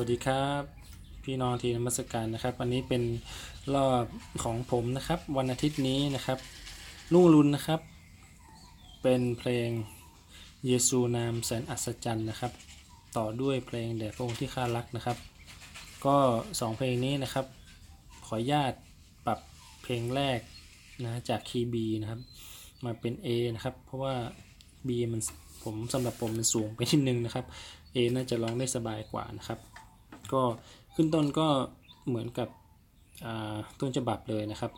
วัสดีครับ พี่น้องทีนมัสการนะครับ วันนี้เป็นรอบของผมนะครับ วันอาทิตย์นี้นะครับลุ่งรุนนะครับ เป็นเพลงเยซูนามแสนอัศจรรย์นะครับ ต่อด้วยเพลงแด่พระองค์ที่ข้ารักนะครับ ก็สองเพลงนี้นะครับ ขออนุญาตปรับเพลงแรกนะจากคีย์ B นะครับ มาเป็น A นะครับ เพราะว่า B มันผมสำหรับผมมันสูงไปนิดนึงนะครับ A น่าจะร้องได้สบายกว่านะครับ ก็ขึ้นต้นก็เหมือนกับต้นฉบับเลยนะครับ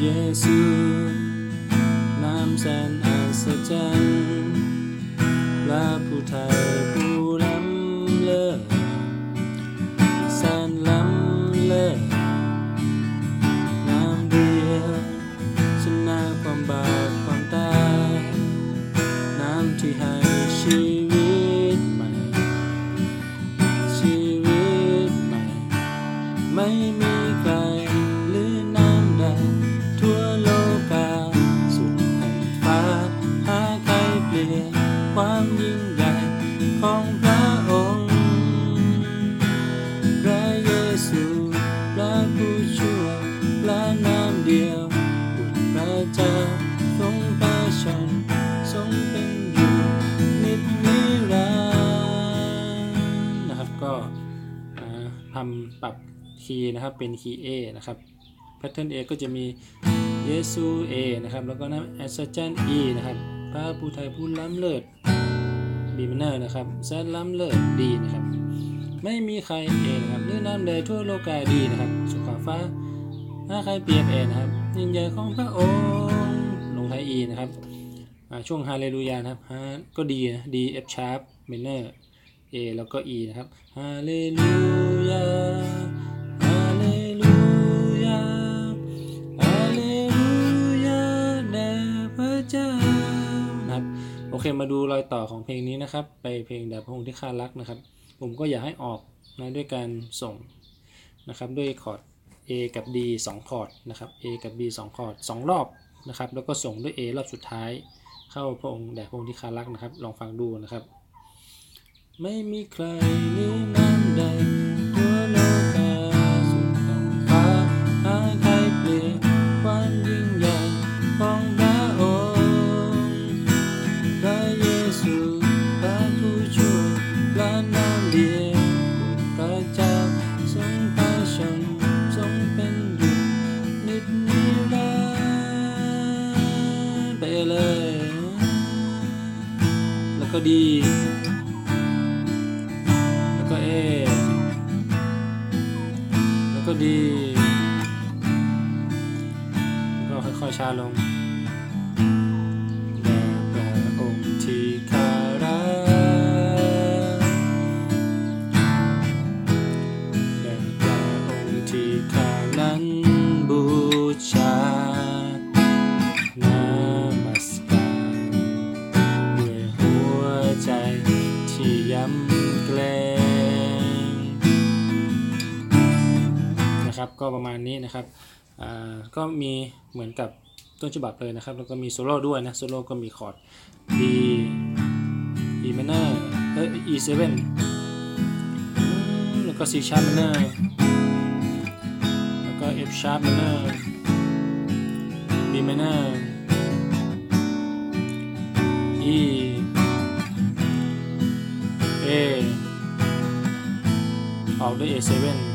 เยซูน้ำแสนอัศจรรย์พระผู้ไทย ทำปรับคีย์นะครับเป็นคีย์ A นะครับ Pattern A ก็จะมีเยซู A นะครับแล้วก็น้ำ a s s a j a n E นะครับพระผู้ไทยผู้ล้ำเลิศ B minor นะครับแซนล้ำเลิศ D นะครับไม่มีใคร A นะครับหรือน้ำใดทั่วโลกา D นะครับสุขาฟ้าถ้าใครเปรียบ A นะครับยิ่งใหญ่ของพระองค์ลงท้าย E นะครับช่วงฮาเลลูยานะครับฮาก็ดีนะ D F sharp minor A แล้วก็ E นะครับฮาเลลูยาฮาเลลูยาฮาเลลูยาแด่พระเจ้านะครับโอเคมาดูรอยต่อของเพลงนี้นะครับ ไปเพลงแด่พระองค์ที่ข้ารักนะครับ ผมก็อยากให้ออกนะด้วยการส่งนะครับด้วยคอร์ด A กับ D 2 คอร์ดนะครับ A กับ D 2คอร์ด2 รอบนะครับ แล้วก็ส่งด้วย A รอบสุดท้าย เข้าพระองค์แด่พระองค์ที่ข้ารักนะครับ ลองฟังดูนะครับ ไม่มีใครหรือน้ำใดทั่วโลกาสุดท้องฟ้าหาใครเปลี่ยนความยิ่งใหญ่ของพระองค์พระเยซูพระผู้ช่วยพระนามเดียวพระเจ้าทรงพระชนทรงเป็นอยู่นิจนิรันดร์ไปเลย แล้วก็ดี ดีก็ D แล้วก็ค่อยๆช้าลง ครับ ก็ประมาณนี้นะครับก็มีเหมือนกับต้นฉบับเลยนะครับ แล้วก็มีโซโล่ด้วยนะโซโล่ก็มีคอร์ด D E minor เอ้ย E seven แล้วก็ C sharp minor แล้วก็ F sharp minor B minor E A ออกด้วย A 7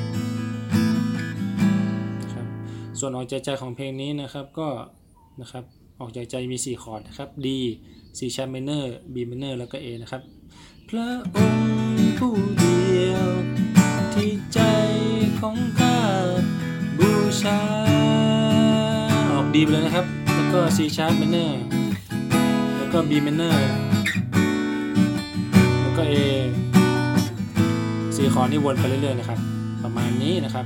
ส่วนออกใจใจของเพลงนี้นะครับก็นะครับออกใจใจมี 4 คอร์ดนะครับ D C sharp minor B minor แล้วก็ A นะครับ พระองค์ผู้เดียว ที่ใจของข้าบูชา ออกดีไปเลยนะครับ แล้วก็ C sharp minor แล้วก็ B minor แล้วก็ A สี่คอร์ดนี่วนไปเรื่อยๆนะครับ ประมาณนี้นะครับ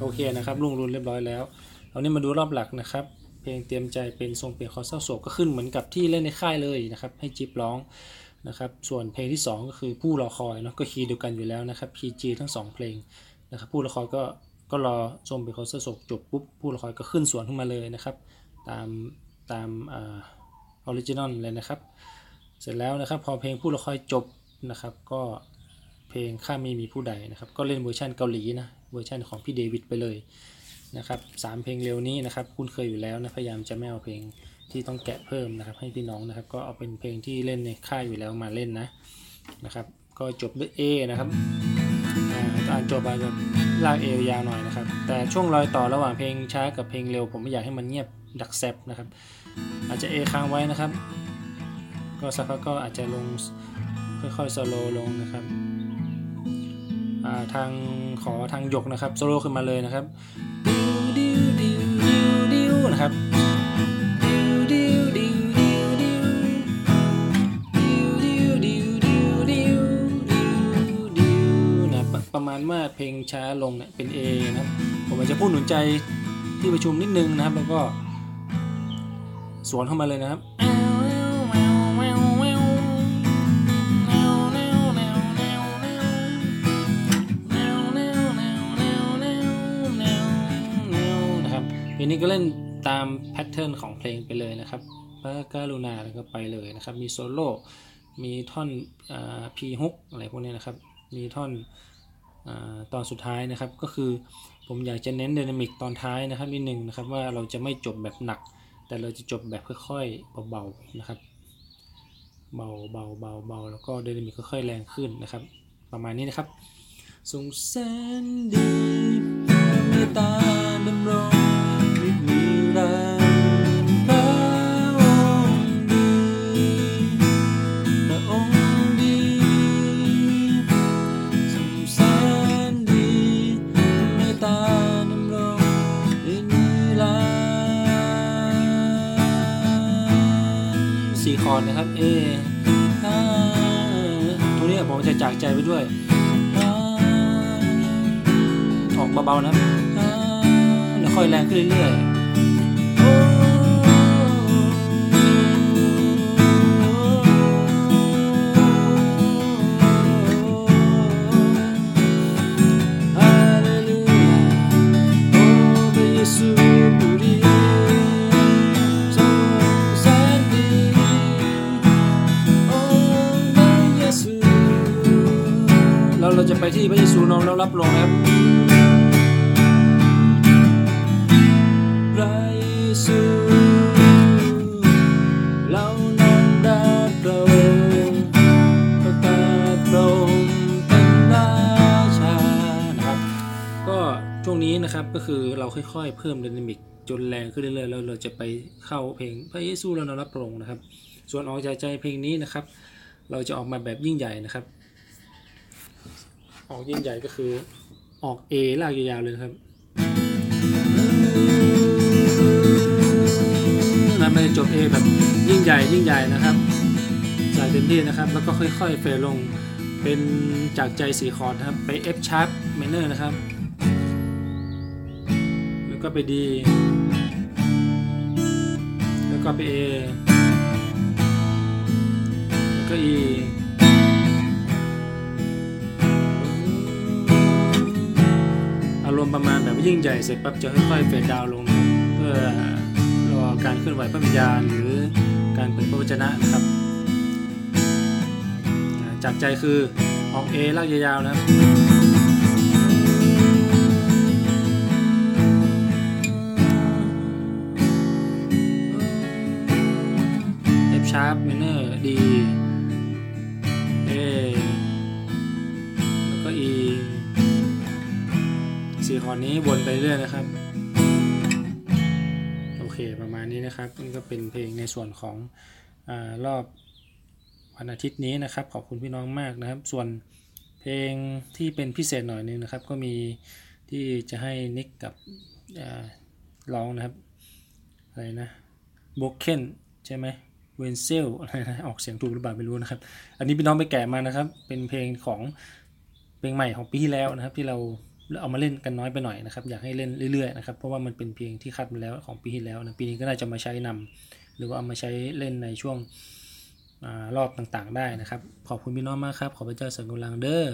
โอเคนะครับลุงรุนเรียบร้อยแล้วเอานี้มาดูรอบหลักนะครับ เพลงเตรียมใจเป็นทรงเปลี่ยนคอเศร้าโศกก็ขึ้นเหมือนกับที่เล่นในค่ายเลยนะครับ ให้จิ๊บร้องนะครับ ส่วนเพลงที่ 2 ก็คือผู้รอคอยเนาะก็คีย์เดียวกันอยู่แล้วนะครับคีย์ G ทั้ง 2 เพลงนะครับ ผู้ละครก็ก็รอชมเบคอเซอร์ศกจบปุ๊บผู้ละครก็ขึ้นสวนขึ้นมาเลยนะครับ ตามตาม original เลยนะครับ เสร็จแล้วนะครับ พอเพลงผู้รอคอยจบนะครับ ก็เพลงข้าไม่มีผู้ใดนะครับ ก็เล่นเเวอร์ชันเกาหลีนะ วอร์ชันของพี่เดวิดไปเลยนะครับสามเพลงเร็วนี้นะครับคุ้นเคยอยู่แล้วนะพยายามจะไม่เอาเพลงที่ต้องแกะเพิ่มนะครับ ให้พี่น้องนะครับก็เอาเป็นเพลงที่เล่นในค่ายอยู่แล้วมาเล่นนะนะครับก็จบด้วย A นะครับอ่านจบไปแบบลากเอวยาวหน่อยนะครับ แต่ช่วงรอยต่อระหว่างเพลงช้ากับเพลงเร็ว ผมไม่อยากให้มันเงียบดักแซบนะครับ อาจจะ A ค้างไว้นะครับ ก็สักพักก็อาจจะลงค่อยๆสโลลงนะครับ ทางขอทางหยกนะครับสโลขึ้นมาเลยนะครับดิวดิวดิวดิวดิวนะครับดิวดิวดิวดิวดิวดิวดิวดิวดิวดิวดิวดิวนะประมาณว่าเพลงช้าลงเนี่ยเป็น A นะครับผมอาจจะพูดหนุนใจที่ประชุมนิดนึงนะครับ แล้วก็สวนเข้ามาเลยนะครับ นี้ก็เล่นตาม pattern ของเพลงไปเลยนะครับพระกรุณาแล้วก็ไปเลยนะครับ มีโซโล่ มีท่อน pre-hook อะไรพวกนี้นะครับ มีท่อนอตอนสุดท้ายนะครับ ก็คือผมอยากจะเน้น dynamic ตอนท้ายนะครับนิดนึงนะครับว่าเราจะไม่จบแบบหนัก แต่เราจะจบแบบค่อยๆเบาๆนะครับ เบาเบาเบาเบาแล้วก็ dynamic ค่อยๆแรงขึ้นนะครับ ประมาณนี้นะครับทรงแสนดีเมตตาดำรง จากใจไปด้วย ออกเบาๆนะแล้วค่อยแรงขึ้นเรื่อยๆ ที่พระเยซูน้อมแล้วรับรองครับพระเยซูเราน้อมรับพระองประกาศพระองค์เป็นราชานะครับก็ช่วงนี้นะครับก็คือเราค่อยๆ เพิ่มไดนามิกจนแรงขึ้นเรื่อยๆแล้วเราจะไปเข้าเพลงพระเยซูเราน้อมรับรองนะครับ ส่วนออกใจใจเพลงนี้นะครับ เราจะออกมาแบบยิ่งใหญ่นะครับ ออกยิ่งใหญ่ก็คือออก A ลากยาวๆเลยครับนะมันจะจบ A แบบยิ่งใหญ่ยิ่งใหญ่นะครับใส่เต็มที่นะครับ แล้วก็ค่อยๆเฟลลงเป็นจากใจสีคอร์ดนครับไป F sharp minor นะครับ แล้วก็ไป D แล้วก็ไป A แล้วก็ E ประมาณแบบยิ่งใหญ่เสร็จปั๊บจะค่อยๆเฟดดาวลงนะเพื่อรอการเคลื่อนไหวพระวิญญาณหรือการเปิดพระวจนะนะครับ จากใจคือออก A ลากยาวๆนะครับ F sharp minor D A อร์ดนี้วนไปเรื่อยนะครับ โอเคประมาณนี้นะครับนี่ก็เป็นเพลงในส่วนของอรอบวันอาทิตย์นี้นะครับ ขอบคุณพี่น้องมากนะครับ ส่วนเพลงที่เป็นพิเศษหน่อยนึงนะครับ ก็มีที่จะให้นิกกับร้องนะครับอะไรนะโบเคนใช่ไหมเวนเซลอะไรนะออกเสียงถูกหรือเปล่าไม่รู้นะครับ อันนี้พี่น้องไปแกะมานะครับ เป็นเพลงของเพลงใหม่ของปีที่แล้วนะครับ ที่เรา เอามาเล่นกันน้อยไปหน่อยนะครับ อยากให้เล่นเรื่อยๆนะครับ เพราะว่ามันเป็นเพลงที่คัดมาแล้วของปีที่แล้วนะปีนี้ก็น่าจะมาใช้นำหรือว่าเอามาใช้เล่นในช่วงอรอบต่างๆ ได้นะครับ ขอบคุณพี่น้องมากครับ ขอพระเจ้าเสริมกำลังเด้อ